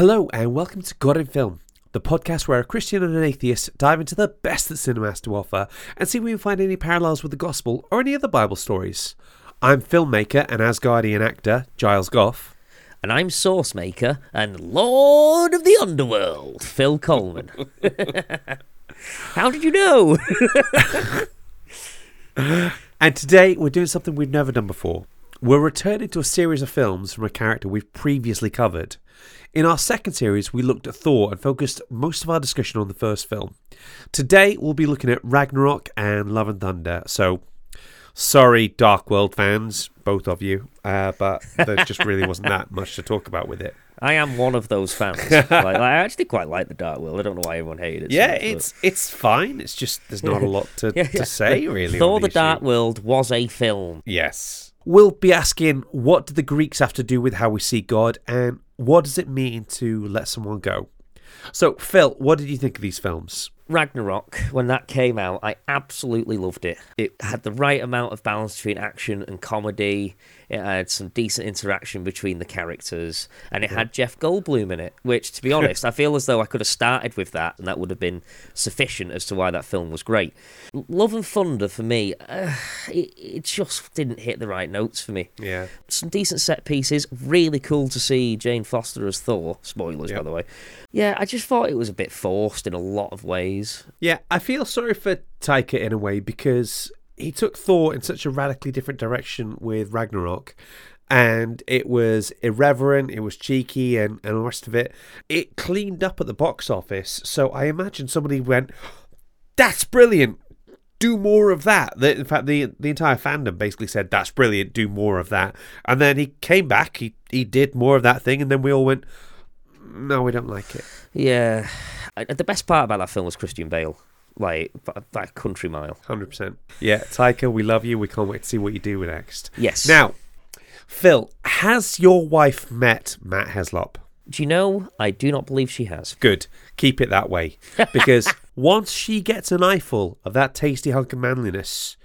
Hello, and welcome to God in Film, the podcast where a Christian and an atheist dive into the best that cinema has to offer and see if we can find any parallels with the gospel or any other Bible stories. I'm filmmaker and Asgardian actor Giles Goff. And I'm Source Maker and Lord of the Underworld, Phil Coleman. How did you know? And today we're doing something we've never done before. We're returning to a series of films from a character we've previously covered. In our second series, we looked at Thor and focused most of our discussion on the first film. Today, we'll be looking at Ragnarok and Love and Thunder. So, sorry, Dark World fans, both of you, uh, but there just really wasn't that much to talk about with it. I am one of those fans. like, I actually quite like the Dark World. I don't know why everyone hated it. so Yeah, much, but- it's it's fine. It's just there's not a lot to, Yeah, to say really. Thor: on The. Dark World was a film. Yes. We'll be asking what do the Greeks have to do with how we see God and what does it mean to let someone go? So, Phil, what did you think of these films? Ragnarok, when that came out, I absolutely loved it. It had the right amount of balance between action and comedy. It had some decent interaction between the characters, and it had Jeff Goldblum in it. Which, to be honest, I feel as though I could have started with that, and that would have been sufficient as to why that film was great. Love and Thunder for me, uh, it, it just didn't hit the right notes for me. Yeah. Some decent set pieces. Really cool to see Jane Foster as Thor. Spoilers, by Yep. the way. Yeah, I just thought it was a bit forced in a lot of ways. Yeah, I feel sorry for Taika in a way because he took Thor in such a radically different direction with Ragnarok. And it was irreverent, it was cheeky, and, and the rest of it. It cleaned up at the box office. So I imagine somebody went, That's brilliant. Do more of that. In fact, the the entire fandom basically said, That's brilliant. Do more of that. And then he came back, he, he did more of that thing, and then we all went, No, we don't like it. Yeah, the best part about that film was Christian Bale, like by, by country mile. Hundred percent. Yeah, Taika, we love you. We can't wait to see what you do next. Yes. Now, Phil, has your wife met Matt Heslop? do you know? I do not believe she has. Good. Keep it that way, because once she gets an eyeful of that tasty hunk of manliness,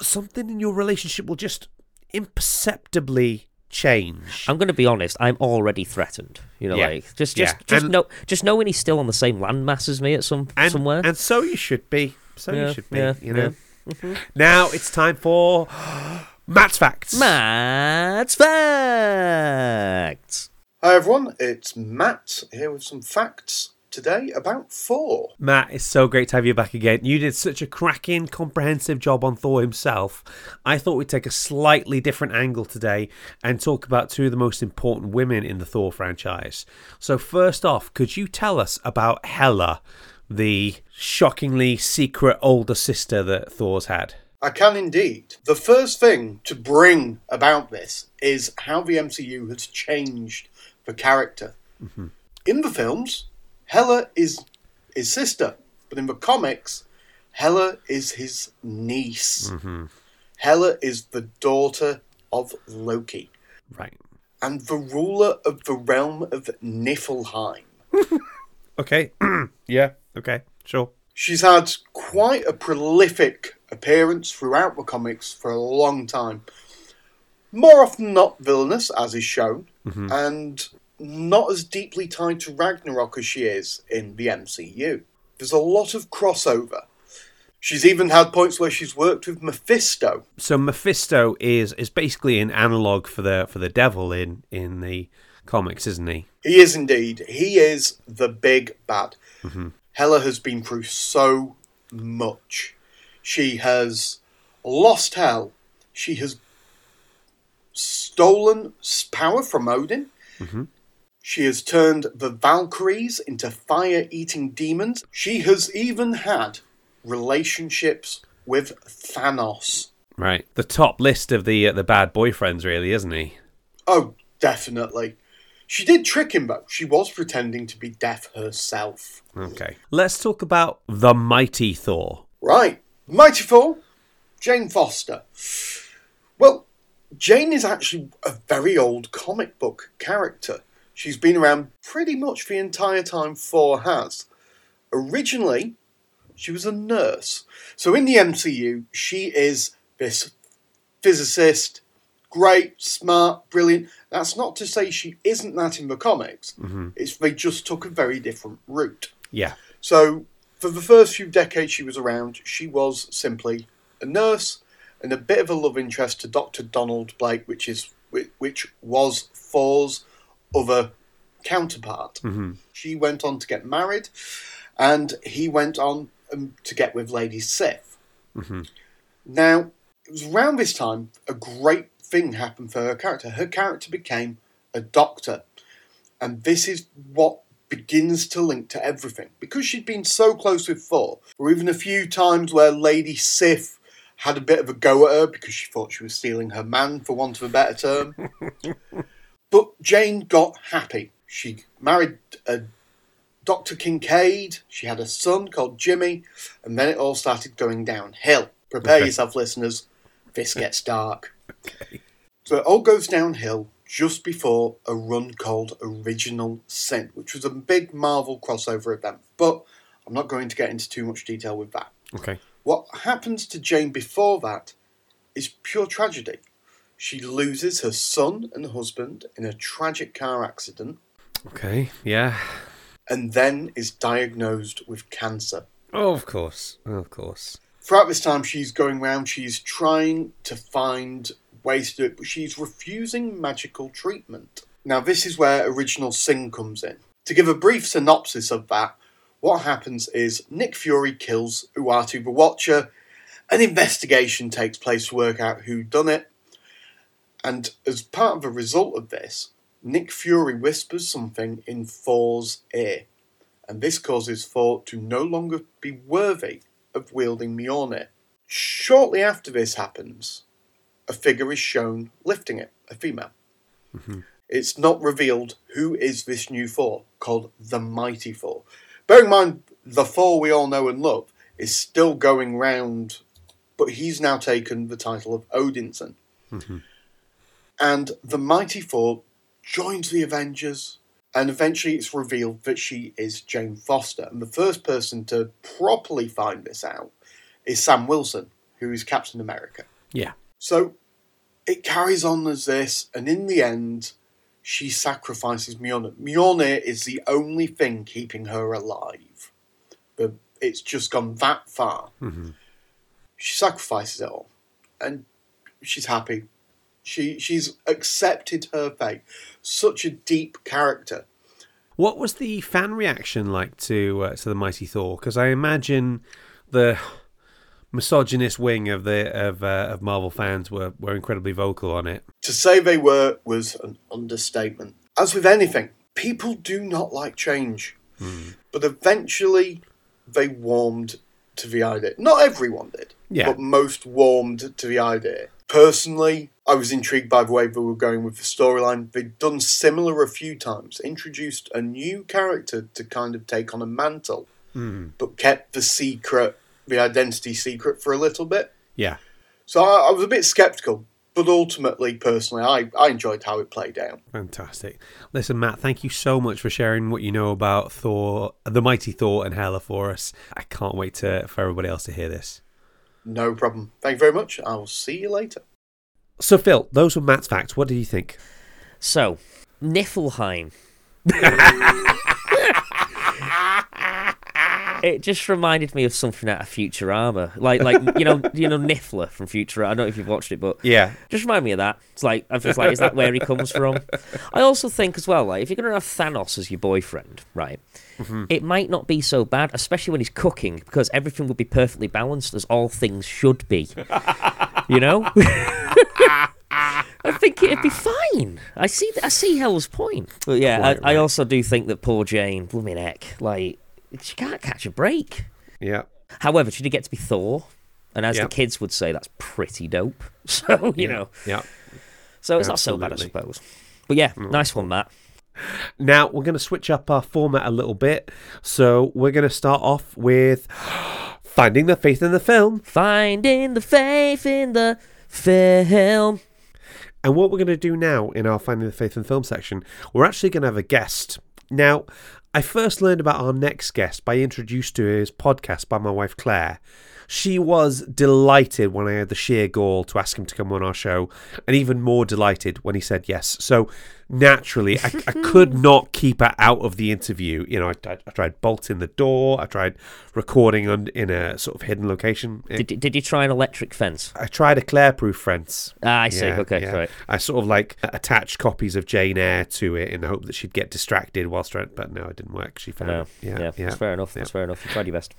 something in your relationship will just imperceptibly change. I'm going to be honest. I'm already threatened. You know, Yeah. like just Yeah. just just And- know just knowing he's still on the same landmass as me at some and, somewhere. and so you should be. So Yeah, you should be. yeah, you know. Mm-hmm. Now it's time for Matt's facts. Matt's facts. Hi everyone, it's Matt here with some facts today about Thor. Matt, it's so great to have you back again. You did such a cracking, comprehensive job on Thor himself. I thought we'd take a slightly different angle today and talk about two of the most important women in the Thor franchise. So, first off, could you tell us about Hela, the shockingly secret older sister that Thor's had? I can indeed. The first thing to bring about this is how the MCU has changed the character. Mm-hmm. In the films, Hela is his sister, but in the comics, Hela is his niece. Mm-hmm. Hela is the daughter of Loki Right. and the ruler of the realm of Niflheim. Okay. yeah. Okay. Sure. She's had quite a prolific appearance throughout the comics for a long time. More often than not villainous, as is shown, mm-hmm. and not as deeply tied to Ragnarok as she is in the MCU. There's a lot of crossover. She's even had points where she's worked with Mephisto. So Mephisto is is basically an analog for the for the devil in in the comics, isn't he? He is indeed. He is the big bad. Mm-hmm. Hela has been through so much. She has lost Hell. She has stolen power from Odin. Mm-hmm. She has turned the Valkyries into fire eating demons. She has even had relationships with Thanos. Right. The top list of the uh, the bad boyfriends, really, isn't he? Oh, definitely. She did trick him though. She was pretending to be Death herself. Okay. Let's talk about the mighty Thor. Right. Mighty Thor, Jane Foster. Well, Jane is actually a very old comic book character. She's been around pretty much the entire time Thor has. Originally, she was a nurse. So in the MCU, she is this physicist, great, smart, brilliant. That's not to say she isn't that in the comics. Mm-hmm. It's they just took a very different route. Yeah. So, for the first few decades she was around, she was simply a nurse and a bit of a love interest to Dr. Donald Blake, which is which was Thor's other counterpart. She went on to get married, and he went on um, to get with Lady Sif. Now, it was around this time a great thing happened for her character. Her character became a doctor, and this is what begins to link to everything. Because she'd been so close with Thor, or even a few times where Lady Sif had a bit of a go at her because she thought she was stealing her man, for want of a better term. but Jane got happy. She married uh, a Dr. Kincaid, she had a son called Jimmy, and then it all started going downhill. Prepare Okay. yourself, listeners. This gets dark. So it all goes downhill just before a run called Original Sin, which was a big Marvel crossover event. But I'm not going to get into too much detail with that. Okay. What happens to Jane before that is pure tragedy. She loses her son and husband in a tragic car accident Okay. Yeah. and then is diagnosed with cancer. Oh, of course. Of course. Throughout this time, she's going around, she's trying to find ways to do it, but she's refusing magical treatment. Now, this is where Original Sin comes in. To give a brief synopsis of that, what happens is Nick Fury kills Uatu the Watcher, an investigation takes place to work out who done it, and as part of a result of this, Nick Fury whispers something in Thor's ear, and this causes Thor to no longer be worthy of wielding Mjolnir. Shortly after this happens, a figure is shown lifting it, a female. Mm-hmm. It's not revealed who is this new Thor, called the Mighty Thor. Bear in mind, the Thor we all know and love is still going round, but he's now taken the title of Odinson. And the Mighty Thor joins the Avengers, and eventually it's revealed that she is Jane Foster. And the first person to properly find this out is Sam Wilson, who is Captain America. Yeah. So it carries on as this, and in the end, she sacrifices Mjolnir. Mjolnir is the only thing keeping her alive. But it's just gone that far. Mm-hmm. She sacrifices it all, and she's happy. She she's accepted her fate. Such a deep character. What was the fan reaction like to uh, to the Mighty Thor? Because I imagine the misogynist wing of the of uh, of Marvel fans were were incredibly vocal on it. To say they were was an understatement. As with anything, people do not like change. But eventually, they warmed to the idea. Not everyone did, Yeah. but most warmed to the idea. Personally, I was intrigued by the way they were going with the storyline. They'd done similar a few times, introduced a new character to kind of take on a mantle, hmm. but kept the secret, the identity secret for a little bit. Yeah. So I, I was a bit skeptical, but ultimately, personally, I, I enjoyed how it played out. Fantastic. Listen, Matt, thank you so much for sharing what you know about Thor, the mighty Thor, and Hela for us. I can't wait to, for everybody else to hear this. No problem. Thank you very much. I will see you later. So, Phil, those were Matt's facts. What do you think? So, Niflheim. it just reminded me of something out of Futurama, like like you know you know Niffler from Futurama. I don't know if you've watched it, but Yeah. just remind me of that. It's like I was like, is that where he comes from? I also think as well, like if you're gonna have Thanos as your boyfriend, right? Mm-hmm. It might not be so bad, especially when he's cooking, because everything would be perfectly balanced as all things should be. you know. I think it'd be fine. I see. I see Hell's point. But yeah, I, I also do think that poor Jane, blooming heck, like she can't catch a break. Yeah. However, she did get to be Thor, and as Yep. the kids would say, that's pretty dope. So you Yeah. know, Yeah. so it's not so bad, I suppose. But yeah, mm. nice one, Matt. Now we're going to switch up our format a little bit. So we're going to start off with finding the faith in the film. Finding the faith in the film. And what we're going to do now in our Finding the Faith in the Film section, we're actually going to have a guest. Now, I first learned about our next guest by introduced to his podcast by my wife Claire. She was delighted when I had the sheer gall to ask him to come on our show, and even more delighted when he said yes. So naturally, I, I could not keep her out of the interview. You know, I, I, I tried bolting the door, I tried recording on, in a sort of hidden location. It- Did, did you try an electric fence? I tried a Claire-proof fence. Ah, I see. Yeah, okay, yeah. right. I sort of like attached copies of Jane Eyre to it in the hope that she'd get distracted whilst trying, but no, it didn't work. She found No. it. Yeah, Yeah, yeah. that's fair enough. That's fair enough. You tried your best.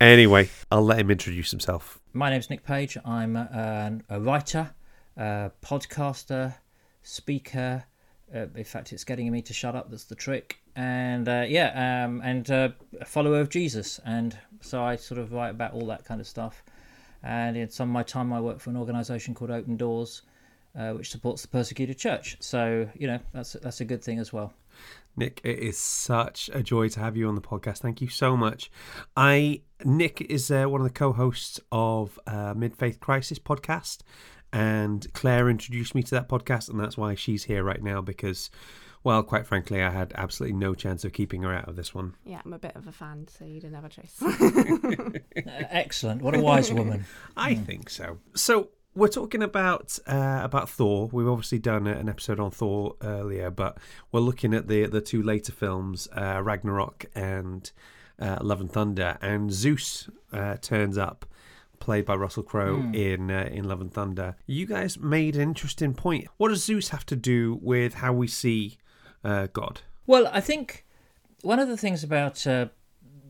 Anyway, I'll let him introduce himself. My name's Nick Page. I'm a, a writer, a podcaster, speaker. Uh, in fact, it's getting me to shut up. That's the trick. And uh, yeah, um, and uh, a follower of Jesus. And so I sort of write about all that kind of stuff. And in some of my time, I work for an organisation called Open Doors, uh, which supports the persecuted church. So you know, that's that's a good thing as well. Nick, it is such a joy to have you on the podcast. Thank you so much. I Nick is uh, one of the co-hosts of uh, Mid Faith Crisis podcast, and Claire introduced me to that podcast, and that's why she's here right now because, well, quite frankly, I had absolutely no chance of keeping her out of this one. Yeah, I'm a bit of a fan, so you didn't have a choice. Uh, excellent. What a wise woman. I think so. So we're talking about uh, about Thor. We've obviously done an episode on Thor earlier, but we're looking at the the two later films, uh, Ragnarok and uh, Love and Thunder. And Zeus uh, turns up, played by Russell Crowe in uh, in Love and Thunder. You guys made an interesting point. What does Zeus have to do with how we see uh, God? Well, I think one of the things about uh,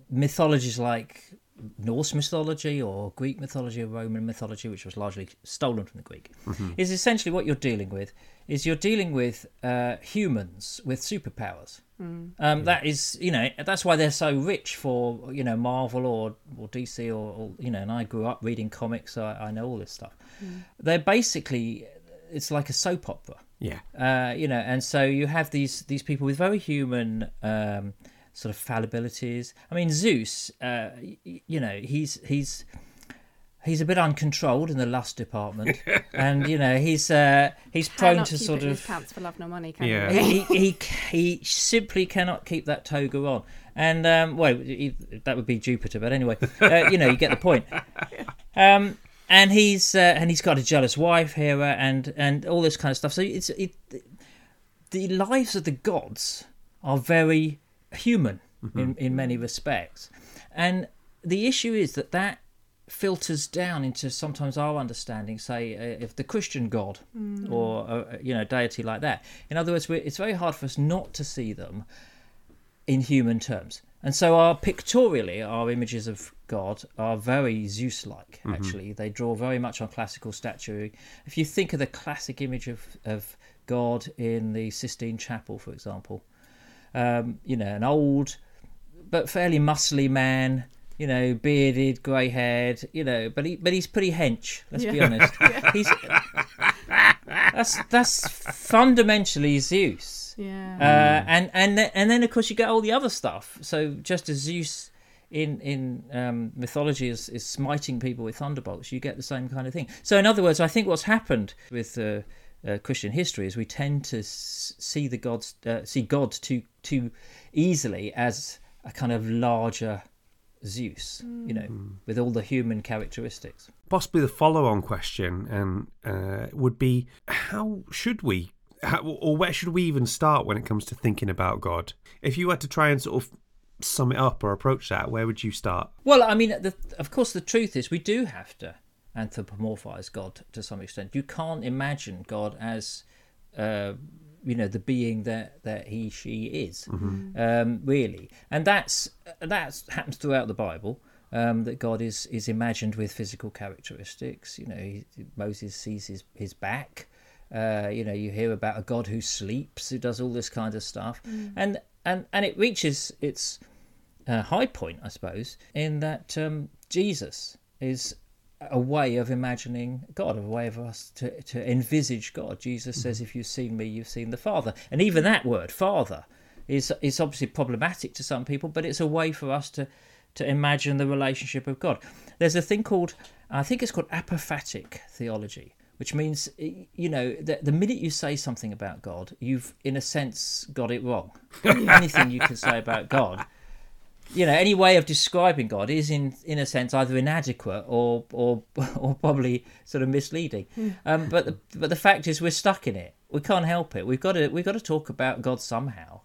mythologies like Norse mythology or Greek mythology or Roman mythology, which was largely stolen from the Greek, is essentially what you're dealing with. Is you're dealing with uh, humans with superpowers. Um, that is, you know, that's why they're so rich for you know Marvel or or DC or, or you know. And I grew up reading comics, so I, I know all this stuff. They're basically, it's like a soap opera Yeah, uh, you know, and so you have these these people with very human um, sort of fallibilities. I mean, Zeus, uh, you know, he's he's he's a bit uncontrolled in the lust department, and you know, he's uh, he's prone to keep sort it in his of pants for love nor money, can Yeah. you? he, he he simply cannot keep that toga on. And um, well, he, that would be Jupiter, but anyway, uh, you know, you get the point. Um, and he's uh, and he's got a jealous wife Hera, uh, and and all this kind of stuff. So it's it, the lives of the gods are very human mm-hmm. in in many mm-hmm. respects, and the issue is that that filters down into sometimes our understanding, say, uh, if the Christian God mm. or uh, uh, you know deity like that. In other words, we it's very hard for us not to see them in human terms. And so, our pictorially, our images of God are very Zeus-like. Mm-hmm. Actually, they draw very much on classical statuary. If you think of the classic image of of God in the Sistine Chapel, for example, um, you know, an old but fairly muscly man, you know, bearded, grey-haired, you know, but he but he's pretty hench. Let's be Yeah. honest. He's that's that's fundamentally Zeus. Yeah. Uh, and and then, and then of course you get all the other stuff. So just as Zeus in in um, mythology is, is smiting people with thunderbolts, you get the same kind of thing. So in other words, I think what's happened with uh, uh, Christian history is we tend to s- see the gods uh, see God too too easily as a kind of larger Zeus, you know, with all the human characteristics. possibly the follow-on question and uh, would be how should we how, or where should we even start when it comes to thinking about god? If you had to try and sort of sum it up or approach that where would you start? Well, I mean, the, of course, the truth is we do have to anthropomorphize God to some extent. You can't imagine God as, uh, you know, the being that that he she is, um, really, and that's that happens throughout the Bible. Um, that God is is imagined with physical characteristics. You know, he, Moses sees his his back. Uh, you know, you hear about a God who sleeps, who does all this kind of stuff, and and and it reaches its uh, high point, I suppose, in that um, Jesus is a way of imagining God, a way of us to, to envisage God. Jesus says, mm-hmm. "If you've seen me, you've seen the Father," and even that word, "Father," is is obviously problematic to some people, but it's a way for us to to imagine the relationship of God. There's a thing called, I think it's called apophatic theology, which means, you know, that the minute you say something about God, you've, in a sense, got it wrong. Anything you can say about God you know, any way of describing God is in in a sense either inadequate or or or probably sort of misleading. Um, but the, but the fact is, we're stuck in it. We can't help it. We've got to we've got to talk about God somehow.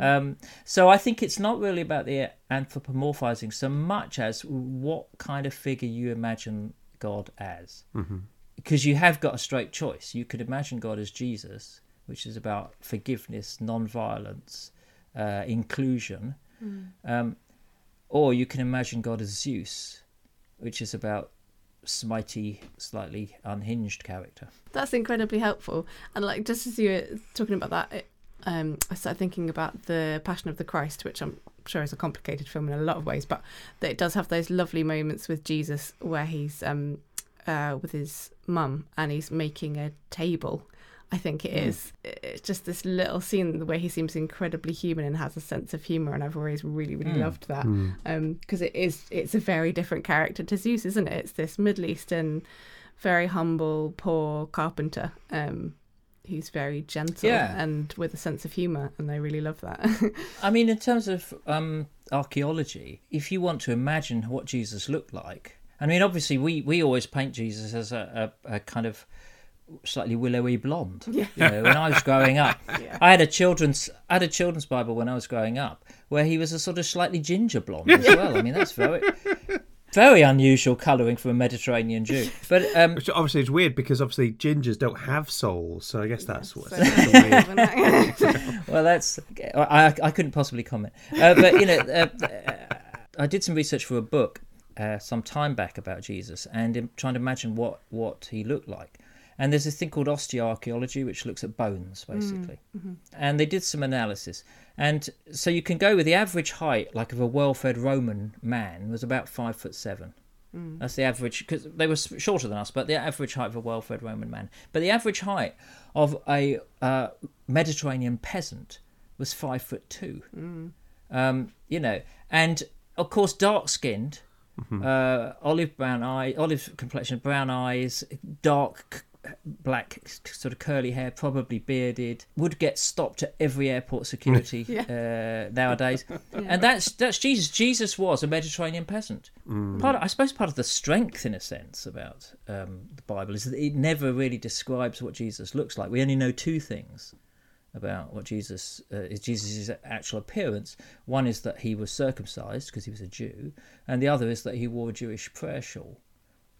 Um, so I think it's not really about the anthropomorphizing so much as what kind of figure you imagine God as. Because you have got a straight choice. You could imagine God as Jesus, which is about forgiveness, non-violence, uh, inclusion, um, or you can imagine God as Zeus, which is about smitey, slightly unhinged character. That's incredibly helpful. And like just as you were talking about that, it, um, I started thinking about the Passion of the Christ, which I'm sure is a complicated film in a lot of ways, but that it does have those lovely moments with Jesus where he's um, uh, with his mum and he's making a table. I think it is. It's just this little scene where he seems incredibly human and has a sense of humor, and I've always really, really loved that because it is. It's a very different character to Zeus, isn't it? It's this Middle Eastern, very humble, poor carpenter um, who's very gentle Yeah. and with a sense of humor, and I really love that. I mean, in terms of um, archaeology, if you want to imagine what Jesus looked like, I mean, obviously, we, we always paint Jesus as a, a, a kind of slightly willowy blonde. Yeah. You know, when I was growing up, Yeah. I had a children's I had a children's Bible when I was growing up where he was a sort of slightly ginger blonde as well. I mean, that's very very unusual colouring for a Mediterranean Jew. But um, Which obviously is weird because obviously gingers don't have souls, so I guess that's what's So- that's weird. well, that's I, I couldn't possibly comment. Uh, but you know, uh, I did some research for a book uh, some time back about Jesus, and in trying to imagine what what he looked like. And there's this thing called osteoarchaeology, which looks at bones basically. And they did some analysis, and so you can go with the average height, like of a well-fed Roman man, was about five foot seven. That's the average because they were shorter than us, but the average height of a well-fed Roman man. But the average height of a uh, Mediterranean peasant was five foot two. Um, you know, and of course, dark-skinned, uh, olive brown eye, olive complexion, brown eyes, dark c- black sort of curly hair, probably bearded, would get stopped at every airport security uh, nowadays. And that's that's Jesus. Jesus was a Mediterranean peasant. Part of, I suppose part of the strength, in a sense, about um, the Bible is that it never really describes what Jesus looks like. We only know two things about what Jesus uh, is Jesus' actual appearance. One is that he was circumcised because he was a Jew, and the other is that he wore a Jewish prayer shawl.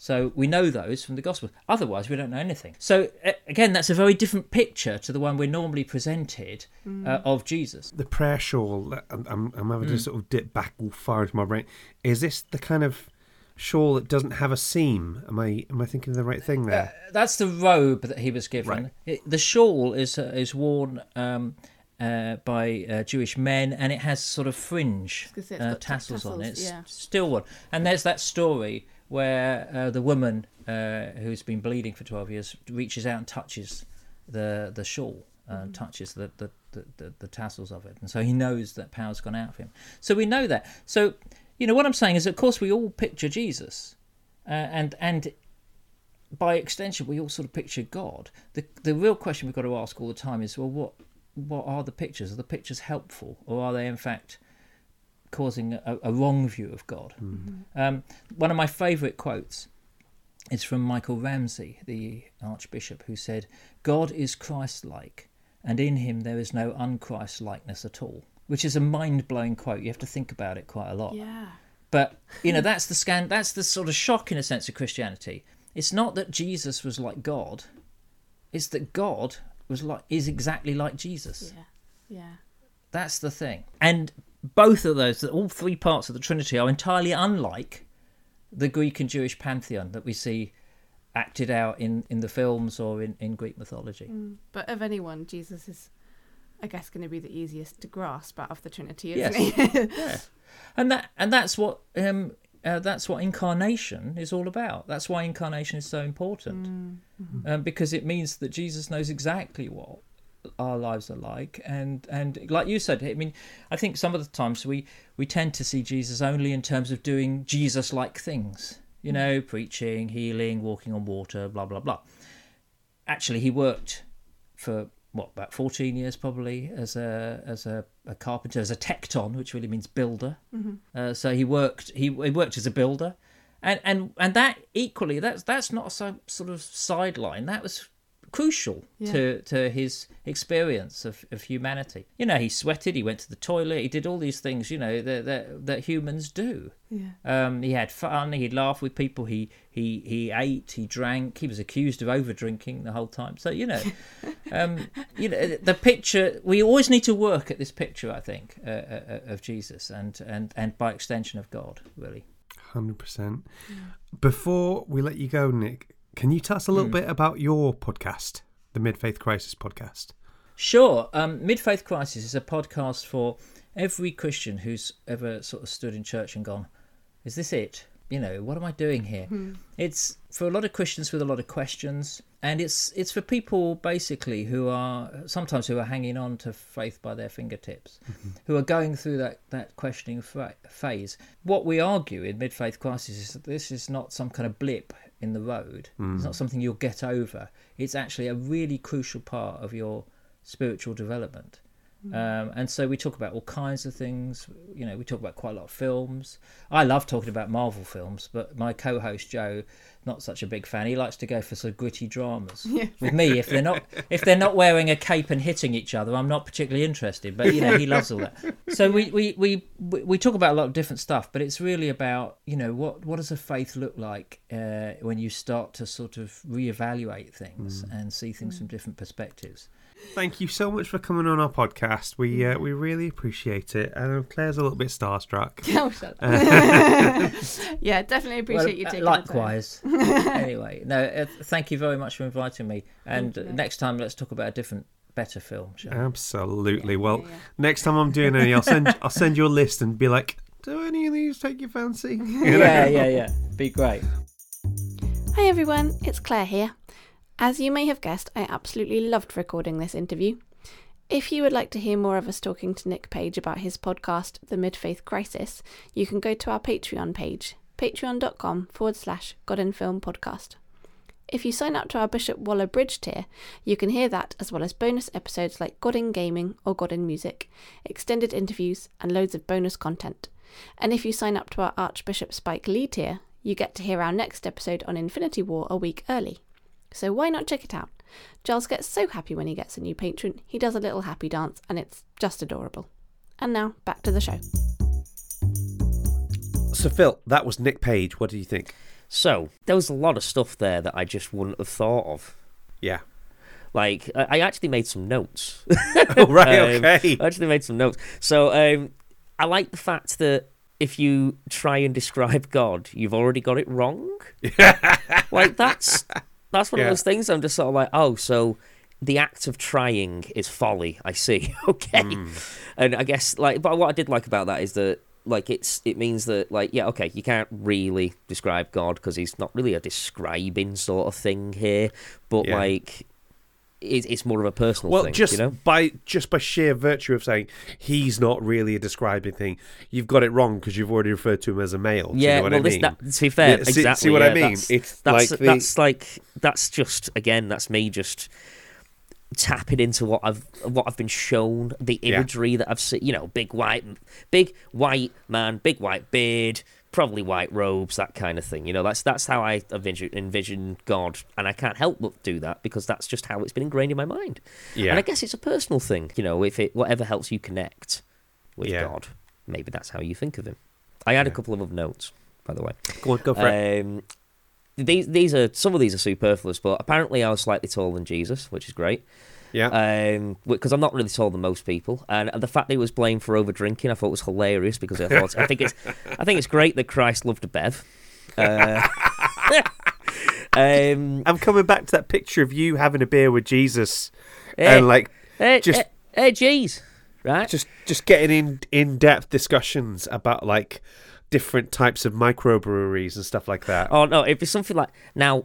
So we know those from the Gospels. Otherwise, we don't know anything. So again, that's a very different picture to the one we're normally presented uh, of Jesus. the prayer shawl. I'm, I'm, I'm having to sort of dip back all far into my brain. Is this the kind of shawl that doesn't have a seam? Am I am I thinking of the right thing there? That's the robe that he was given. Right. It, the shawl is uh, is worn. Um, uh, by uh, Jewish men, and it has sort of fringe was gonna say it's uh, got t- tassels, on it. It's yeah. still one, and there's that story where uh, the woman uh, who's been bleeding for twelve years reaches out and touches the the shawl, uh, touches the the, the, the the tassels of it, and so he knows that power's gone out of him. So we know that. So you know what I'm saying is, of course, we all picture Jesus, uh, and and by extension, we all sort of picture God. The the real question we've got to ask all the time is, well, what what are the pictures? Are the pictures helpful, or are they in fact causing a, a wrong view of God? Um, one of my favourite quotes is from Michael Ramsey, the Archbishop, who said, "God is Christ-like, and in Him there is no unchrist-likeness at all." Which is a mind-blowing quote. You have to think about it quite a lot. yeah. But you know, that's the scan. That's the sort of shock in a sense of Christianity. It's not that Jesus was like God; it's that God was like is exactly like Jesus. Yeah. Yeah. That's the thing. And both of those, all three parts of the Trinity, are entirely unlike the Greek and Jewish pantheon that we see acted out in, in the films or in, in Greek mythology. But of anyone, Jesus is, I guess, going to be the easiest to grasp out of the Trinity, isn't Yes. he? yeah. and that and that's what um uh, that's what incarnation is all about. That's why incarnation is so important, um, because it means that Jesus knows exactly what our lives are like, and and like you said, I mean, I think some of the times we we tend to see Jesus only in terms of doing Jesus-like things, you know, preaching, healing, walking on water, blah blah blah. Actually, he worked for what about 14 years probably as a as a, a carpenter as a tekton which really means builder. Uh, so he worked he, he worked as a builder. And and and that equally that's that's not some sort of sideline. That was crucial Yeah. to to his experience of, of humanity you know he sweated he went to the toilet he did all these things you know that that, that humans do Yeah. um, he had fun. He laughed with people. He he he ate. He drank. He was accused of over drinking the whole time. So you know, um, you know the picture. We always need to work at this picture. I think uh, uh, of Jesus and and and by extension of God. Really. Hundred percent. Before we let you go, Nick, can you tell us a little hmm. bit about your podcast, the Mid Faith Crisis podcast? Sure. Um, Mid Faith Crisis is a podcast for every Christian who's ever sort of stood in church and gone, "Is this it? You know, what am I doing here?" Hmm. It's for a lot of Christians with a lot of questions, and it's it's for people basically who are sometimes who are hanging on to faith by their fingertips, mm-hmm. who are going through that that questioning fa- phase. What we argue in Mid Faith Crisis is that this is not some kind of blip in the road. It's hmm. not something you'll get over. It's actually a really crucial part of your spiritual development. Um, and so we talk about all kinds of things. You know, we talk about quite a lot of films. I love talking about Marvel films, but my co-host Joe, not such a big fan. He likes to go for sort of gritty dramas. With me, if they're not if they're not wearing a cape and hitting each other, I'm not particularly interested. But you know, he loves all that. So we we, we, we talk about a lot of different stuff, but it's really about you know what what does a faith look like uh, when you start to sort of reevaluate things and see things from different perspectives. Thank you so much for coming on our podcast. We uh, we really appreciate it. And Claire's a little bit starstruck. Oh, shut up. yeah, definitely appreciate you Well, uh, taking the time. likewise. anyway, no, uh, thank you very much for inviting me. And uh, Okay. next time, let's talk about a different, better film. Shall we? Absolutely. Well, yeah, yeah. next time I'm doing any, I'll send I'll send you a list and be like, do any of these take your fancy? yeah, yeah, yeah. Be great. Hi everyone, it's Claire here. As you may have guessed, I absolutely loved recording this interview. If you would like to hear more of us talking to Nick Page about his podcast, The Mid Faith Crisis, you can go to our Patreon page, patreon.com forward slash God in Film podcast. If you sign up to our Bishop Waller Bridge tier, you can hear that as well as bonus episodes like God in Gaming or God in Music, extended interviews, and loads of bonus content. And if you sign up to our Archbishop Spike Lee tier, you get to hear our next episode on Infinity War a week early. So why not check it out? Giles gets so happy when he gets a new patron, he does a little happy dance, and it's just adorable. And now, back to the show. So Phil, that was Nick Page. What do you think? So there was a lot of stuff there that I just wouldn't have thought of. Yeah. Like I I actually made some notes. Oh right. Um, okay. I actually made some notes. So um, I like the fact that if you try and describe God, you've already got it wrong. like that's that's one Yeah. of those things. I'm just sort of like, oh, so the act of trying is folly. I see. okay, hmm. and I guess like, but what I did like about that is that like it's it means that like yeah okay you can't really describe God because he's not really a describing sort of thing here, but Yeah. like. It's, it's more of a personal Well, thing, just you know. by just by sheer virtue of saying he's not really a describing thing, you've got it wrong because you've already referred to him as a male. Do you Yeah, know what well, I mean? that, to be fair, Yeah, see- exactly. see what I mean? That's, It's that's, like the- that's like that's just again, that's me just tapping into what I've what I've been shown, the Yeah. imagery that I've seen. You know, big white, big white man, big white beard, probably white robes, that kind of thing. You know, that's that's how I envision, envision God, and I can't help but do that because that's just how it's been ingrained in my mind. yeah. And I guess it's a personal thing. You know, if it whatever helps you connect with Yeah. God, maybe that's how you think of him. I had a couple of other notes, by the way. go on, go for it. Um, these these are some of these are superfluous, but apparently I was slightly taller than Jesus, which is great. Yeah. Um, because I'm not really taller than most people, and the fact that he was blamed for over drinking, I thought was hilarious because I thought I think it's I think it's great that Christ loved a bev. Uh, um, I'm coming back to that picture of you having a beer with Jesus hey, and like hey, just- hey, hey, geez, right? just just getting in in depth discussions about like different types of microbreweries and stuff like that. Oh no, it'd be something like now.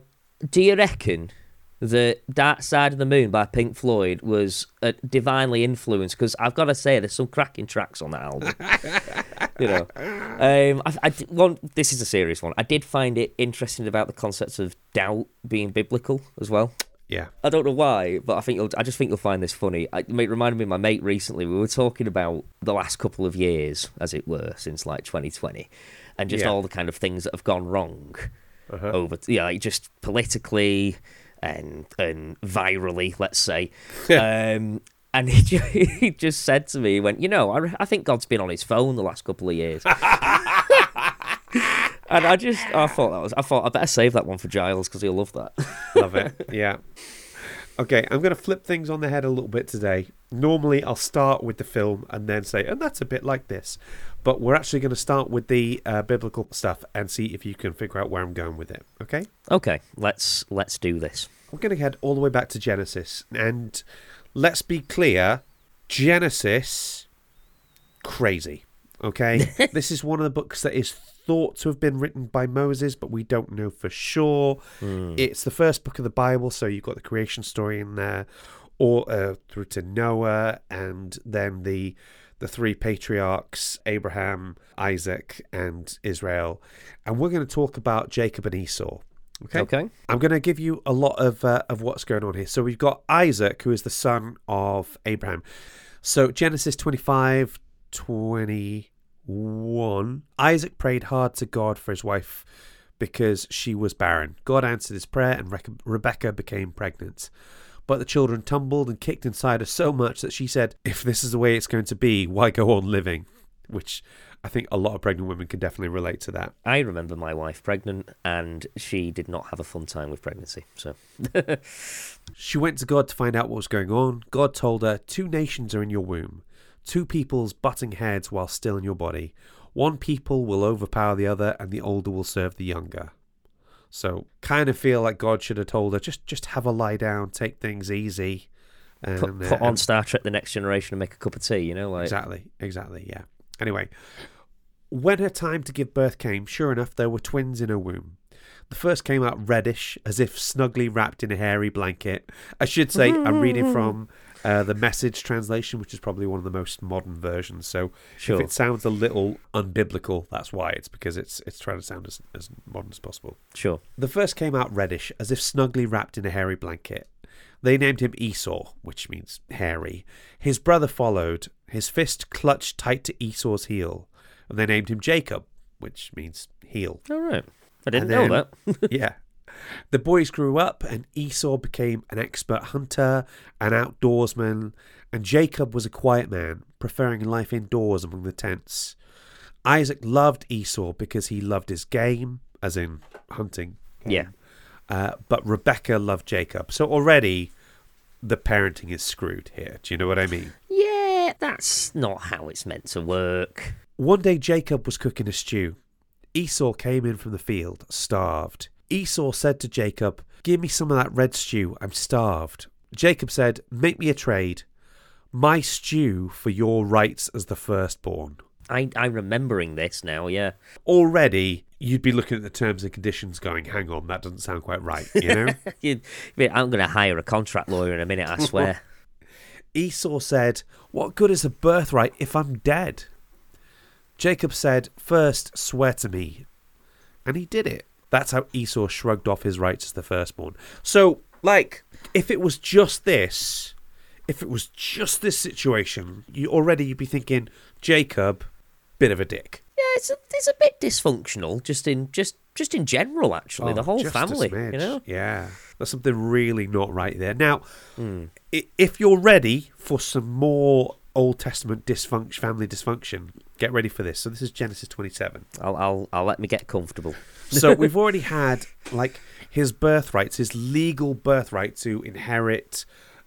Do you reckon the Dark Side of the Moon by Pink Floyd was uh, divinely influenced? Because I've got to say, there's some cracking tracks on that album. you know, um, I, I one. This is a serious one. I did find it interesting about the concept of doubt being biblical as well. Yeah. I don't know why, but I think you'll, I just think you'll find this funny. I, it reminded me of my mate recently. We were talking about the last couple of years, as it were, since like 2020, and just Yeah. all the kind of things that have gone wrong Uh-huh. over, yeah, like just politically and and virally, let's say. um, and he, he just said to me, he went, you know, I, I think God's been on his phone the last couple of years. and I just, I thought that was, I thought I better save that one for Giles because he'll love that. Love it. Yeah. Okay, I'm going to flip things on the head a little bit today. Normally, I'll start with the film and then say, and that's a bit like this. But we're actually going to start with the uh, biblical stuff and see if you can figure out where I'm going with it. Okay? Okay, let's let's do this. We're going to head all the way back to Genesis. And let's be clear Genesis, crazy. Okay? this is one of the books that is thought to have been written by Moses, but we don't know for sure. It's the first book of the Bible, so you've got the creation story in there, or uh, through to Noah, and then the the three patriarchs Abraham, Isaac, and Israel. And we're going to talk about Jacob and Esau. Okay. Okay. I'm going to give you a lot of uh, of what's going on here. So we've got Isaac, who is the son of Abraham. So Genesis 25, 21. Isaac prayed hard to God for his wife because she was barren. God answered his prayer, and Rec- Rebecca became pregnant. But the children tumbled and kicked inside her so much that she said, "If this is the way it's going to be, why go on living?" Which I think a lot of pregnant women can definitely relate to that. I remember my wife pregnant, and she did not have a fun time with pregnancy. So, She went to God to find out what was going on. God told her, Two nations are in your womb, two peoples butting heads while still in your body. One people will overpower the other, and the older will serve the younger. So, kind of feel like God should have told her, just just have a lie down, take things easy. And, put, uh, on Star Trek: The Next Generation and make a cup of tea. You know, like Exactly, exactly, yeah. Anyway, when her time to give birth came, sure enough, there were twins in her womb. The first came out reddish, as if snugly wrapped in a hairy blanket. I should say, I'm reading from uh, the message translation, which is probably one of the most modern versions. So Sure. if it sounds a little unbiblical, that's why. It's because it's it's trying to sound as, as modern as possible. sure. The first came out reddish, as if snugly wrapped in a hairy blanket. They named him Esau, which means hairy. His brother followed, his fist clutched tight to Esau's heel, and they named him Jacob, which means heel. All right. I didn't And know that. yeah. The boys grew up, and Esau became an expert hunter, an outdoorsman, and Jacob was a quiet man, preferring life indoors among the tents. Isaac loved Esau because he loved his game, as in hunting. Yeah. Uh, but Rebecca loved Jacob. So already the parenting is screwed here. Do you know what I mean? Yeah, that's not how it's meant to work. One day Jacob was cooking a stew. Esau came in from the field, starved. Esau said to Jacob, Give me some of that red stew, I'm starved. Jacob said, Make me a trade. My stew for your rights as the firstborn. I I'm remembering this now. Yeah. Already, you'd be looking at the terms and conditions going, Hang on, that doesn't sound quite right, you know? You- I'm going to hire a contract lawyer in a minute. I swear. Esau said, What good is a birthright if I'm dead? Jacob said, First, swear to me. And he did it. That's how Esau shrugged off his rights as the firstborn. So, like, if it was just this, if it was just this situation, you already you'd be thinking, Jacob, bit of a dick. yeah, it's a, it's a bit dysfunctional. Just in just just in general, actually, the Oh, whole family. You know. Yeah. There's something really not right there. Now, hmm. i if you're ready for some more Old Testament dysfunction, family dysfunction, get ready for this. So this is Genesis 27. I'll I'll I'll let me get comfortable. So we've already had like his birthrights, his legal birthright to inherit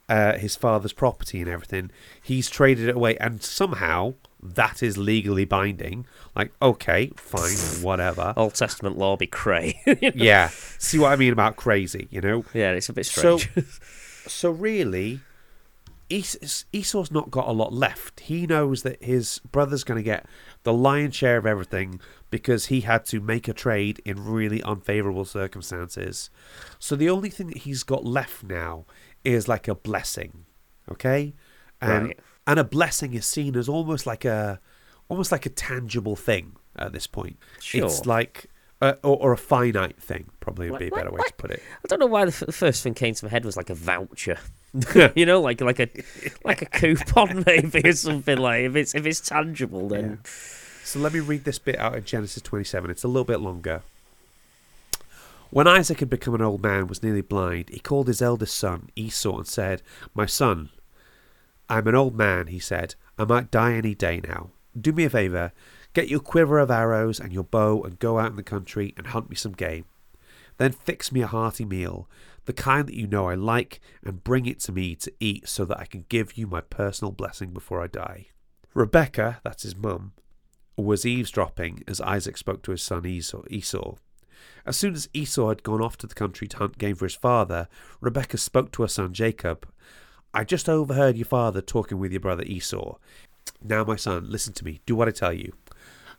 uh, his father's property and everything. He's traded it away, and somehow that is legally binding. Like, okay, fine, whatever. Old Testament law be cray. Yeah, see what I mean about crazy, you know? yeah, it's a bit strange. So, strange. so really, Es- Esau's not got a lot left. He knows that his brother's going to get the lion's share of everything because he had to make a trade in really unfavorable circumstances. So the only thing that he's got left now is like a blessing, okay? And Right. and a blessing is seen as almost like a almost like a tangible thing at this point. Sure. It's like uh, or, or a finite thing. Probably would be a Like- better way to put it. I don't know why the f- first thing came to my head was like a voucher. you know, like like a like a coupon maybe or something like if it's if it's tangible then So let me read this bit out of Genesis 27. It's a little bit longer. When Isaac had become an old man, was nearly blind, he called his eldest son, Esau, and said, My son, I'm an old man, he said. I might die any day now. Do me a favour. Get your quiver of arrows and your bow and go out in the country and hunt me some game. Then fix me a hearty meal, the kind that you know I like, and bring it to me to eat so that I can give you my personal blessing before I die. Rebecca, that's his mum, was eavesdropping as Isaac spoke to his son Esau. Esau. As soon as Esau had gone off to the country to hunt game for his father, Rebecca spoke to her son Jacob. I just overheard your father talking with your brother Esau. Now, my son, listen to me. Do what I tell you.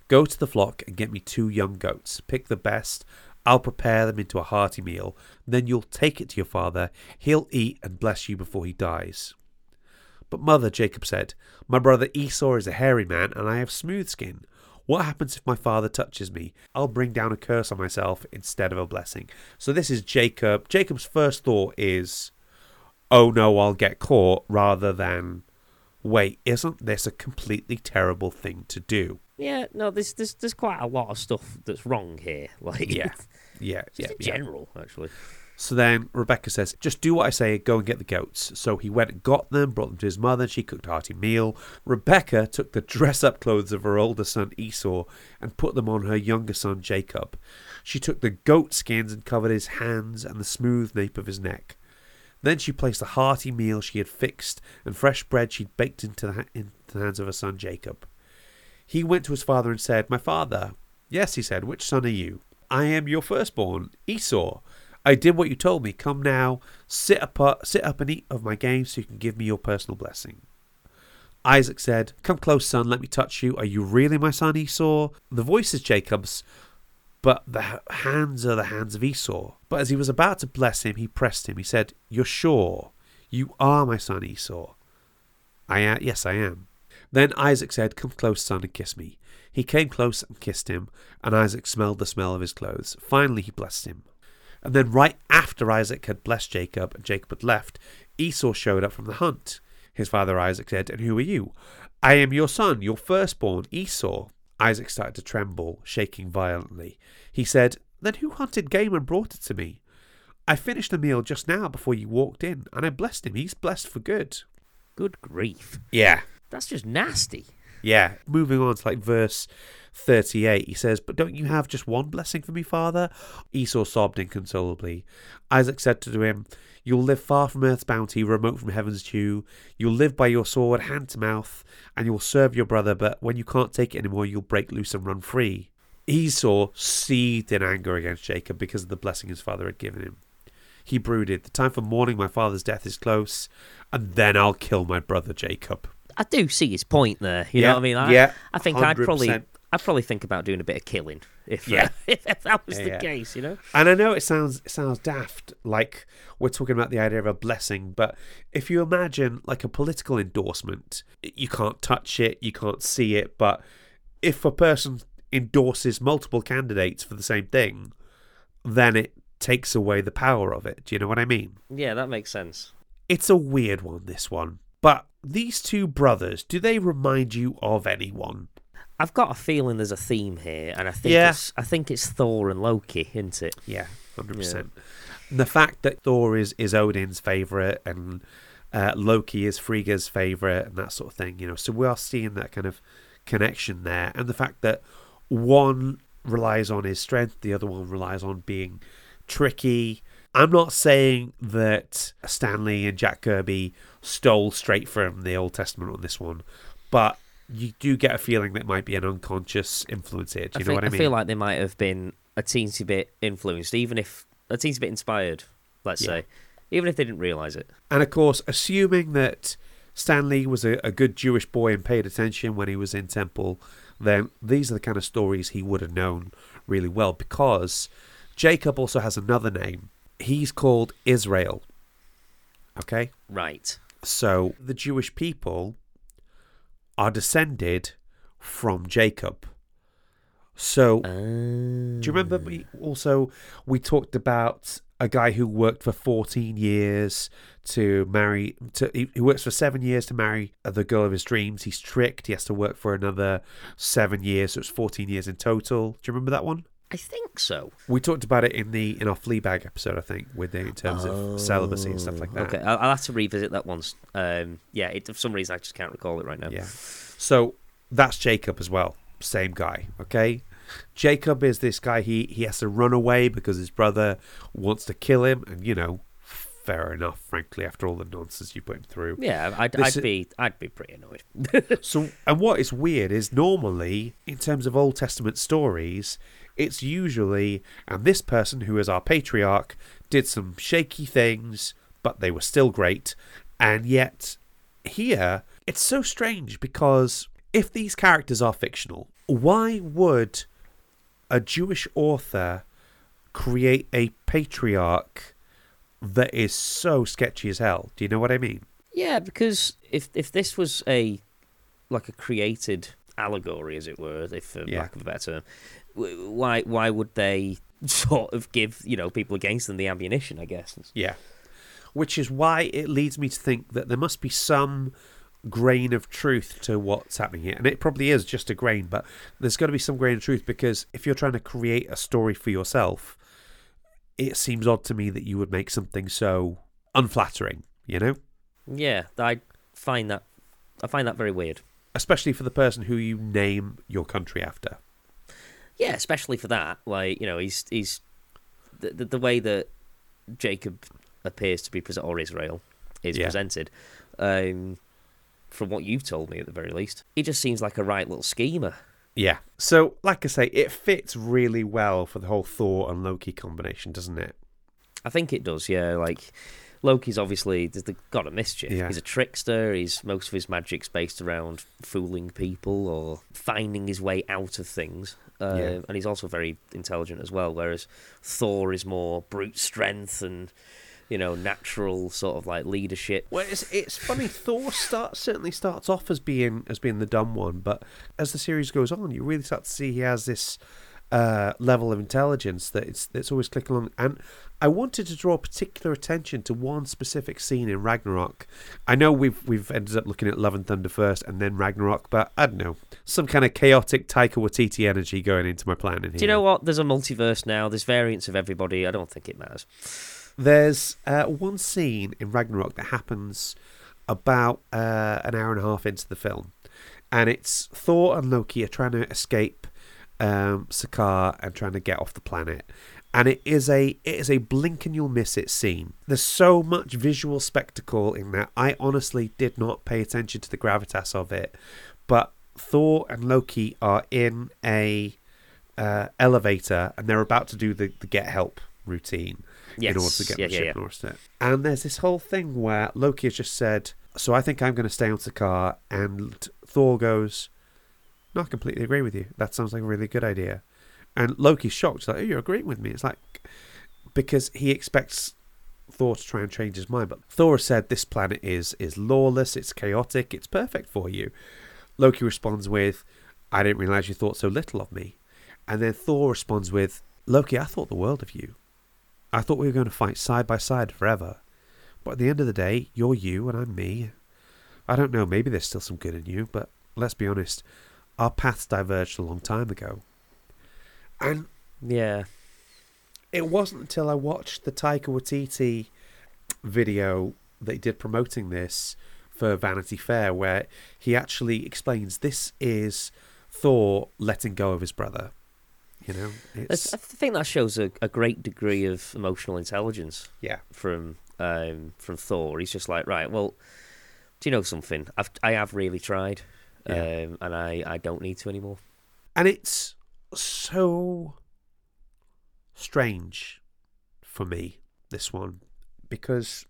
Go to the flock and get me two young goats. Pick the best. I'll prepare them into a hearty meal. Then you'll take it to your father. He'll eat and bless you before he dies. But mother, Jacob said, My brother Esau is a hairy man, and I have smooth skin. What happens if my father touches me? I'll bring down a curse on myself instead of a blessing. So this is Jacob. Jacob's first thought is, Oh no, I'll get caught, rather than, Wait, isn't this a completely terrible thing to do? yeah no there's there's there's quite a lot of stuff that's wrong here like Yeah. Yeah, just yeah, general actually So then Rebecca says, Just do what I say, go and get the goats. So he went and got them, brought them to his mother, and she cooked a hearty meal. Rebecca took the dress up clothes of her older son Esau and put them on her younger son Jacob. She took the goat skins and covered his hands and the smooth nape of his neck. Then she placed the hearty meal she had fixed and fresh bread she'd baked into the, ha- into the hands of her son Jacob. He went to his father and said, My father. Yes, he said, which son are you? I am your firstborn, Esau. I did what you told me. Come now, sit up, uh, sit up and eat of my game so you can give me your personal blessing. Isaac said, Come close, son, let me touch you. Are you really my son, Esau? The voice is Jacob's, but the hands are the hands of Esau. But as he was about to bless him, he pressed him. He said, You're sure? You are my son, Esau. I am. Yes, I am. Then Isaac said, Come close, son, and kiss me. He came close and kissed him, and Isaac smelled the smell of his clothes. Finally, he blessed him. And then, right after Isaac had blessed Jacob and Jacob had left, Esau showed up from the hunt. His father Isaac said, And who are you? I am your son, your firstborn, Esau. Isaac started to tremble, shaking violently. He said, Then who hunted game and brought it to me? I finished the meal just now before you walked in, and I blessed him. He's blessed for good. good grief Yeah, that's just nasty yeah. Moving on to like verse 38, he says, But don't you have just one blessing for me, father? Esau sobbed inconsolably. Isaac said to him, You'll live far from earth's bounty, remote from heaven's dew. You'll live by your sword, hand to mouth, and you'll serve your brother, but when you can't take it anymore, you'll break loose and run free. Esau seethed in anger against Jacob because of the blessing his father had given him. He brooded, The time for mourning my father's death is close, and then I'll kill my brother Jacob. I do see his point there you Yeah, know what I mean I, yeah, I think I'd probably I'd probably think about doing a bit of killing if uh, if, that was Yeah, the yeah. case you know And I know it sounds it sounds daft, like we're talking about the idea of a blessing, but if you imagine like a political endorsement, you can't touch it, you can't see it, but if a person endorses multiple candidates for the same thing, then it takes away the power of it. Do you know what I mean? yeah that makes sense It's a weird one, this one. But these two brothers, do they remind you of anyone? I've got a feeling there's a theme here, and I think Yeah. it's I think it's Thor and Loki, isn't it? Yeah, hundred percent. The fact that Thor is is Odin's favorite and uh, Loki is Frigga's favorite and that sort of thing, you know. So we are seeing that kind of connection there, and the fact that one relies on his strength, the other one relies on being tricky. I'm not saying that Stan Lee and Jack Kirby stole straight from the Old Testament on this one, but you do get a feeling that it might be an unconscious influence here. Do you I, know think, what I mean? I feel like they might have been a teensy bit influenced, even if a teensy bit inspired. Let's Yeah. say, even if they didn't realize it. And of course, assuming that Stan Lee was a, a good Jewish boy and paid attention when he was in temple, then these are the kind of stories he would have known really well because Jacob also has another name. He's called Israel. Okay? Right. So the Jewish people are descended from Jacob. So Do you remember we ah. also we talked about a guy who worked for 14 years to marry to he, he works for 7 years to marry the girl of his dreams. He's tricked. He has to work for another 7 years, so it's 14 years in total. Do you remember that one? I think so. We talked about it in the in our Fleabag episode, I think, with the, in terms of celibacy and stuff like that. Okay, I'll, I'll have to revisit that once. Um, yeah, it, for some reason I just can't recall it right now. Yeah. So that's Jacob as well. Same guy, okay? Jacob is this guy he he has to run away because his brother wants to kill him and you know, fair enough frankly after all the nonsense you put him through. Yeah, I'd, I'd i- be I'd be pretty annoyed. So and what is weird is normally in terms of Old Testament stories, it's usually and this person who is our patriarch did some shaky things, but they were still great. And yet here it's so strange because if these characters are fictional, why would a Jewish author create a patriarch that is so sketchy as hell? Do you know what I mean? yeah, because if if this was a like a created allegory, as it were, if for Yeah. lack of a better term, why why would they sort of give you know people against them the ammunition? I guess. Yeah. Which is why it leads me to think that there must be some grain of truth to what's happening here. And it probably is just a grain, but there's got to be some grain of truth because if you're trying to create a story for yourself, it seems odd to me that you would make something so unflattering, you know? Yeah, I find that I find that very weird. Especially for the person who you name your country after. Yeah, especially for that. Like you know, he's he's the the, the way that Jacob appears to be present or Israel is Yeah. presented. Um, from what you've told me, at the very least, he just seems like a right little schemer. Yeah. So, like I say, it fits really well for the whole Thor and Loki combination, doesn't it? I think it does. Yeah, like Loki's obviously there's the god of mischief. Yeah. He's a trickster. He's most of his magic's based around fooling people or finding his way out of things. Uh, Yeah. And he's also very intelligent as well. Whereas Thor is more brute strength and you know natural sort of like leadership. Well, it's it's funny. Thor start certainly starts off as being as being the dumb one, but as the series goes on, you really start to see he has this uh, level of intelligence that it's it's always clicking along. And I wanted to draw particular attention to one specific scene in Ragnarok. I know we've we've ended up looking at Love and Thunder first and then Ragnarok, but I don't know some kind of chaotic Taika Waititi energy going into my planning here. Do you know what? There's a multiverse now. There's variants of everybody. I don't think it matters. There's uh, one scene in Ragnarok that happens about uh, an hour and a half into the film, and it's Thor and Loki are trying to escape um, Sakaar and trying to get off the planet. And it is a it is a blink and you'll miss it scene. There's so much visual spectacle in that. I honestly did not pay attention to the gravitas of it, but Thor and Loki are in a uh, elevator and they're about to do the, the get help routine Yes. in order to get Yeah, the yeah, ship yeah. and all the rest of it. And there's this whole thing where Loki has just said, "So I think I'm going to stay on Sakaar," and Thor goes, "No, I completely agree with you. That sounds like a really good idea." And Loki's shocked, like, "Oh, you're agreeing with me?" It's like because he expects Thor to try and change his mind, but Thor has said this planet is is lawless, it's chaotic, it's perfect for you. Loki responds with, "I didn't realize you thought so little of me," and then Thor responds with, "Loki, I thought the world of you." I thought we were going to fight side by side forever. But at the end of the day, you're you and I'm me. I don't know, maybe there's still some good in you, but let's be honest, our paths diverged a long time ago. And Yeah. it wasn't until I watched the Taika Waititi video that he did promoting this for Vanity Fair, where he actually explains this is Thor letting go of his brother. You know, it's I think that shows a, a great degree of emotional intelligence yeah, from um, from Thor. He's just like, right, well, do you know something? I've I have really tried, Yeah. um, and I, I don't need to anymore. and it's so strange for me this one because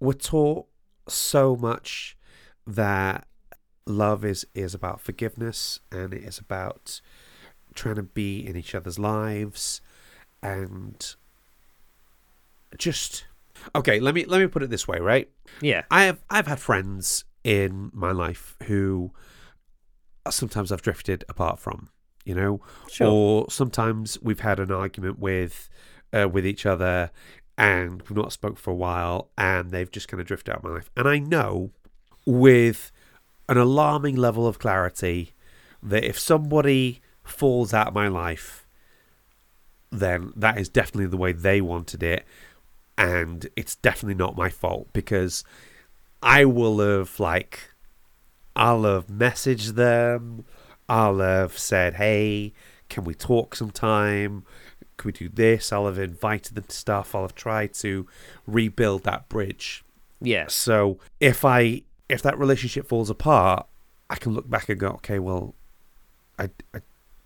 we're taught so much that love is is about forgiveness and it is about trying to be in each other's lives and just okay let me let me put it this way right Yeah, I have I've had friends in my life who sometimes I've drifted apart from, you know, Sure. or sometimes we've had an argument with uh, with each other and we've not spoke for a while and they've just kind of drifted out of my life. And I know with an alarming level of clarity that if somebody falls out of my life, then that is definitely the way they wanted it. And it's definitely not my fault because I will have, like, I'll have messaged them. I'll have said, hey, can we talk sometime? Can we do this? I'll have invited them to stuff. I'll have tried to rebuild that bridge. Yeah. So if I if that relationship falls apart, I can look back and go, okay, well, I, I,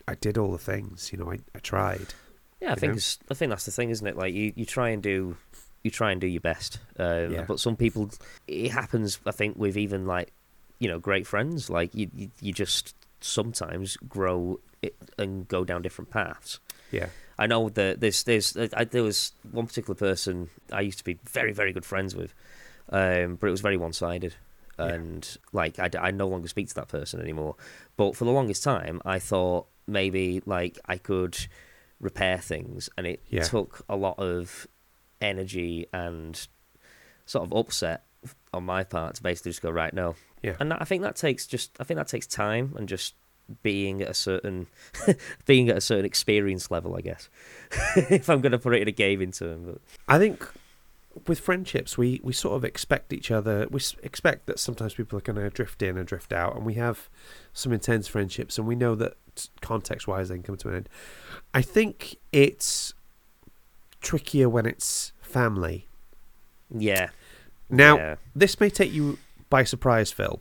I did all the things. You know, I, I tried. Yeah, I think it's, I think that's the thing, isn't it? Like you, you try and do you try and do your best. Um, Yeah. But some people, it happens. I think with even like you know great friends, like you, you, you just sometimes grow it and go down different paths. Yeah. I know that there's there's I, there was one particular person I used to be very very good friends with, um, but it was very one sided, Yeah. and like I, I no longer speak to that person anymore. But for the longest time, I thought maybe like I could repair things, and it Yeah. took a lot of energy and sort of upset on my part to basically just go right no. Yeah. And that, I think that takes just I think that takes time and just being at a certain being at a certain experience level, I guess. if I'm going to put it in a gaming term, but I think with friendships, we, we sort of expect each other. We expect that sometimes people are going to drift in and drift out, and we have some intense friendships, and we know that context wise they can come to an end. I think it's trickier when it's family. yeah. Now, yeah. this may take you by surprise, Phil,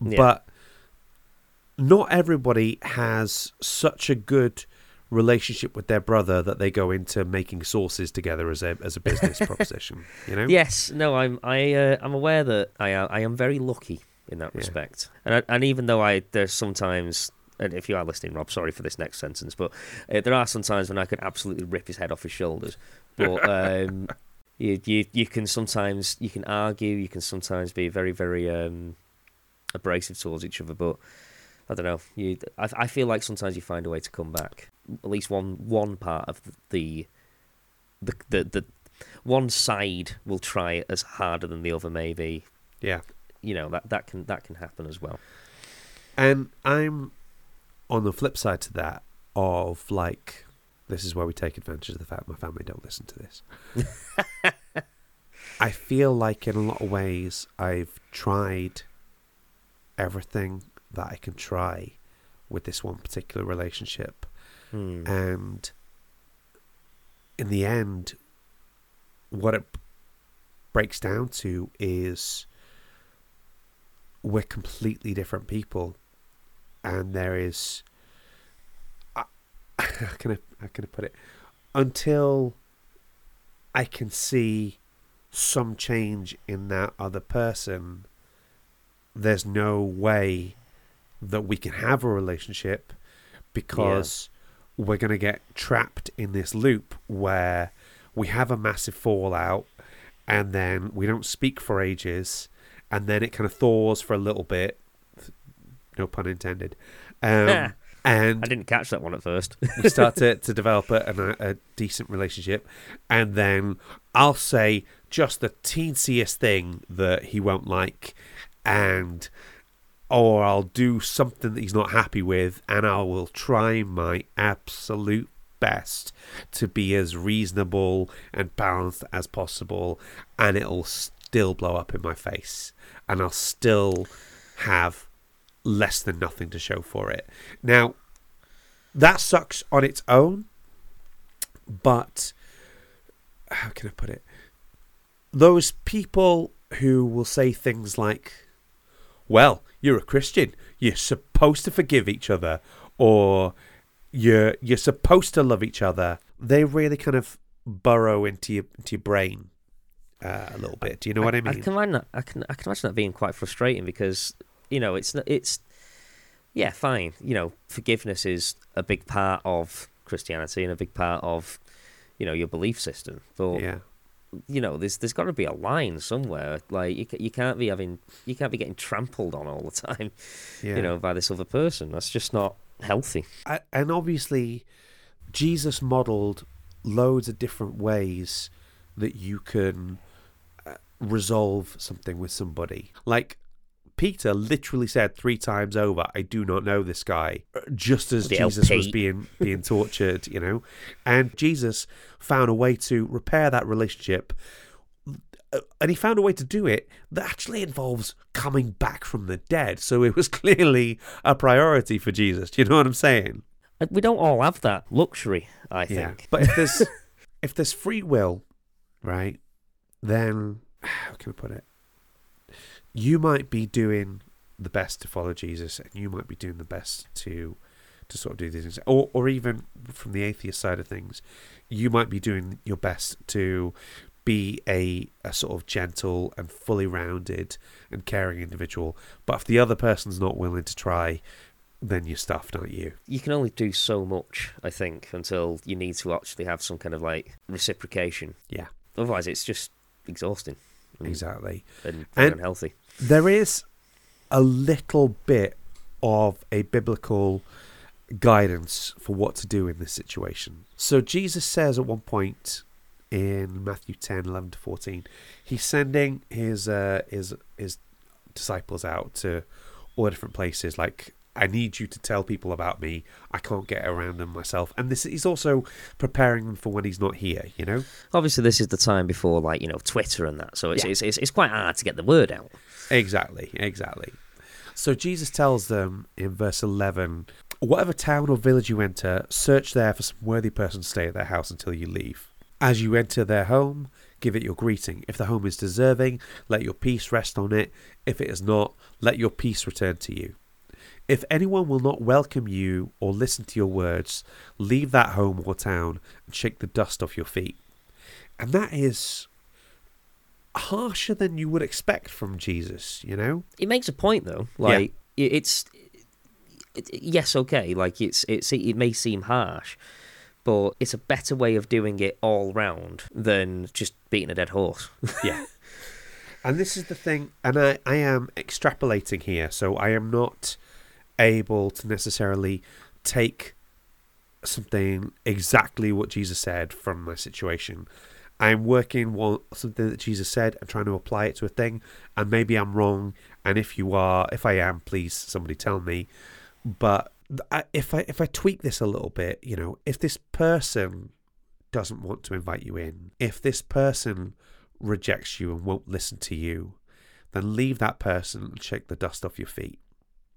Yeah. but not everybody has such a good relationship with their brother that they go into making sauces together as a as a business proposition. You know? Yes, no, I'm I uh, I'm aware that I am, I am very lucky in that Yeah. respect, and I, and even though I there's sometimes. And if you are listening, Rob, sorry for this next sentence, but uh, there are some times when I could absolutely rip his head off his shoulders. But um, you, you you can sometimes you can argue, you can sometimes be very very um, abrasive towards each other. But I don't know. You, I, I feel like sometimes you find a way to come back. At least one one part of the the the, the one side will try as harder than the other. Maybe Yeah. you know that that can that can happen as well. And I'm on the flip side to that of like this is where we take advantage of the fact my family don't listen to this. I feel like in a lot of ways I've tried everything that I can try with this one particular relationship Hmm. and in the end what it breaks down to is we're completely different people and there is I- how can I how can I put it? Until I can see some change in that other person there's no way that we can have a relationship because we're going to get trapped in this loop where we have a massive fallout and then we don't speak for ages and then it kind of thaws for a little bit no pun intended um, I didn't catch that one at first. we start to, to develop a, a, a decent relationship and then i'll say just the teensiest thing that he won't like and or i'll do something that he's not happy with and i will try my absolute best to be as reasonable and balanced as possible and it'll still blow up in my face and i'll still have less than nothing to show for it. Now that sucks on its own but how can i put it? Those people who will say things like well you're a christian you're supposed to forgive each other or you're you're supposed to love each other they really kind of burrow into your into your brain uh, a little bit. Do you know what i mean? I can imagine that, I can I can imagine that being quite frustrating because you know it's it's yeah fine you know forgiveness is a big part of Christianity and a big part of you know your belief system but yeah you know, there's there's got to be a line somewhere. Like you you can't be having you can't be getting trampled on all the time, Yeah. you know, by this other person. That's just not healthy. A- and obviously jesus modeled loads of different ways that you can uh, resolve something with somebody like peter literally said three times over i do not know this guy uh, just as The jesus was being being tortured you know and jesus found a way to repair that relationship uh, and he found a way to do it that actually involves coming back from the dead. So it was clearly a priority for Jesus. Do you know what I'm saying? Uh, We don't all have that luxury, I think. But if there's if there's free will, right, then how can I put it? You might be doing the best to follow Jesus, and you might be doing the best to to sort of do these things, or or even from the atheist side of things, you might be doing your best to be a, a sort of gentle and fully rounded and caring individual. But if the other person's not willing to try, then you're stuffed, aren't you? You can only do so much, I think, until you need to actually have some kind of like reciprocation. Yeah, Otherwise, it's just exhausting and, exactly. and And- unhealthy. There is a little bit of a biblical guidance for what to do in this situation. So Jesus says at one point in Matthew 10, 11 to 14, he's sending his uh, his his disciples out to all different places like I need you to tell people about me. I can't get around them myself. And this is also preparing them for when he's not here, you know? Obviously, this is the time before like you know Twitter and that, so it's Yeah. it's, it's it's quite hard to get the word out. Exactly, exactly. So Jesus tells them in verse 11 Whatever town or village you enter, search there for some worthy person to stay at their house until you leave. As you enter their home, give it your greeting. If the home is deserving, let your peace rest on it. If it is not, let your peace return to you. If anyone will not welcome you or listen to your words, leave that home or town and shake the dust off your feet. And that is harsher than you would expect from Jesus, you know? It makes a point though. Like it it's it, yes, okay. Like it's it's it may seem harsh, but it's a better way of doing it all round than just beating a dead horse. Yeah. and this is the thing, and I, I am extrapolating here, so I am not able to necessarily take something exactly what Jesus said from my situation. I'm working on something that Jesus said and trying to apply it to a thing, and maybe I'm wrong. And if you are, if I am, please somebody tell me. But I, if I if I tweak this a little bit, you know, if this person doesn't want to invite you in, if this person rejects you and won't listen to you, then leave that person and shake the dust off your feet.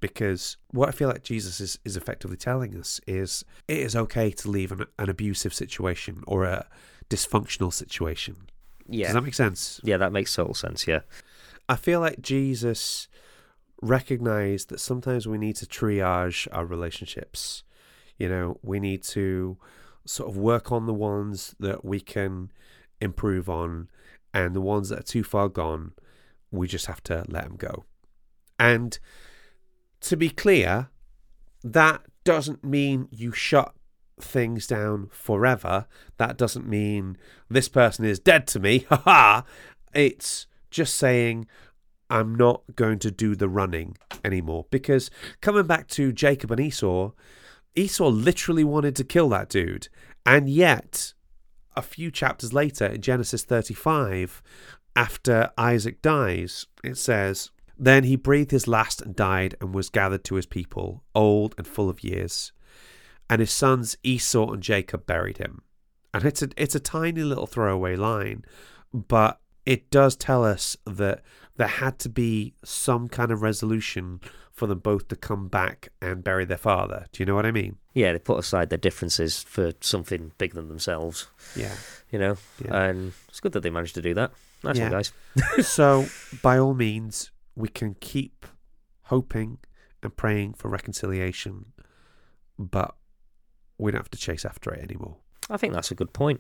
Because what I feel like Jesus is, is effectively telling us is it is okay to leave an, an abusive situation or a dysfunctional situation. yeah, Does that make sense? yeah, that makes total sense. Yeah, I feel like Jesus recognized that sometimes we need to triage our relationships. You know, we need to sort of work on the ones that we can improve on, and the ones that are too far gone, we just have to let them go. And to be clear, that doesn't mean you shut things down forever. That doesn't mean this person is dead to me. It's just saying I'm not going to do the running anymore. Because coming back to Jacob and Esau, Esau literally wanted to kill that dude. And yet, a few chapters later in Genesis 35, after Isaac dies, it says, Then he breathed his last and died and was gathered to his people, old and full of years. And his sons Esau and Jacob buried him. And it's a, it's a tiny little throwaway line, but it does tell us that there had to be some kind of resolution for them both to come back and bury their father. Do you know what I mean? yeah. They put aside their differences for something bigger than themselves. Yeah. You know, Yeah. and it's good that they managed to do that. Nice Yeah. one, guys. so, by all means, we can keep hoping and praying for reconciliation, but we don't have to chase after it anymore. I think that's a good point.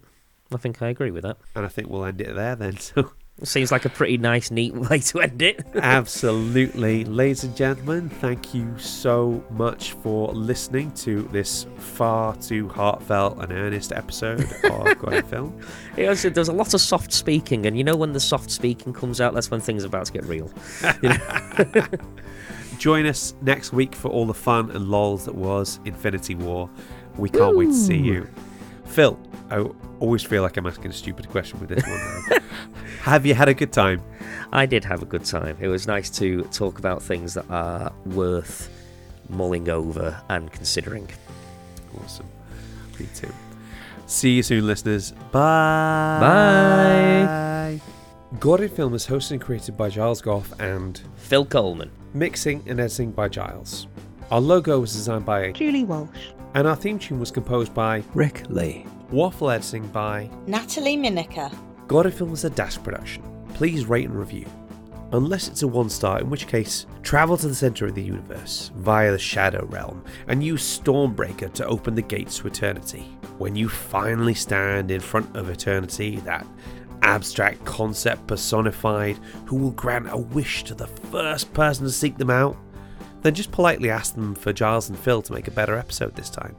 I think I agree with that. And I think we'll end it there then. So, Seems like a pretty nice, neat way to end it. Absolutely. Ladies and gentlemen, thank you so much for listening to this far too heartfelt and earnest episode of God in Film. It was, there was a lot of soft speaking, and you know when the soft speaking comes out, that's when things are about to get real. Join us next week for all the fun and lols that was Infinity War. We can't wait to see you. Phil, I always feel like I'm asking a stupid question with this one. Have you had a good time? I did have a good time. It was nice to talk about things that are worth mulling over and considering. Awesome. Me too. See you soon, listeners. Bye. Bye. God in Film is hosted and created by Giles Goff and Phil Coleman. mixing and editing by Giles. Our logo was designed by Julie Walsh. And our theme tune was composed by Rick Lee. Waffle editing by Natalie Miniker. God in Film is a Dash production. Please rate and review. Unless it's a one star, in which case, travel to the center of the universe via the Shadow Realm and use Stormbreaker to open the gates to eternity. When you finally stand in front of eternity, that abstract concept personified who will grant a wish to the first person to seek them out, then just politely ask them for Giles and Phil to make a better episode this time.